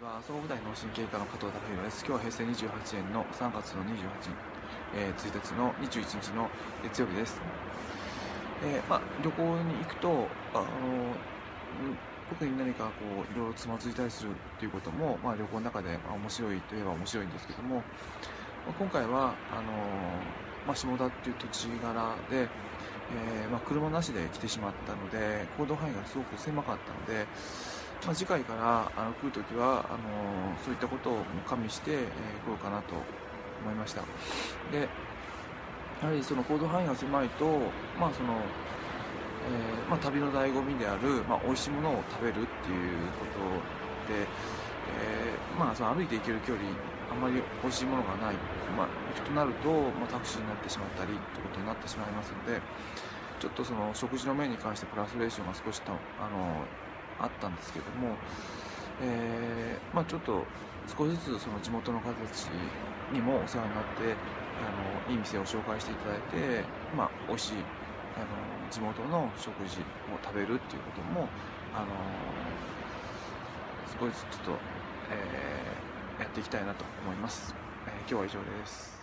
は総務大脳神経科の加藤隆弘です。今日は平成28年の3月の28日、えー1日の21日の月曜日です。えーまあ、旅行に行くと、あのうん特に何かこういろいろつまずいたりするっていうことも、まあ、旅行の中で、まあ、面白いといえば面白いんですけども、まあ今回はあのまあ、下田っていう土地柄で、えーまあ、車なしで来てしまったので行動範囲がすごく狭かったので、まあ、次回からあの来るときはあのそういったことを加味して、えー来ようかなと思いました。でやはりその行動範囲が狭いと、まあそのえーまあ、旅の醍醐味である、まあ、美味しいものを食べるっていうことで、えーまあ、その歩いて行ける距離あんまり美味しいものがない、まあ、行くとなると、まあ、タクシーになってしまったりってことになってしまいますのでちょっとその食事の面に関してプラスレーションが少したあのあったんですけども、えーまあ、ちょっと少しずつその地元の方たちにもお世話になってあのいい店を紹介していただいて、まあ、美味しいあの地元の食事を食べるっていうこともあの少しずつちょっと、えーやっていきたいなと思います、えー今日は以上です。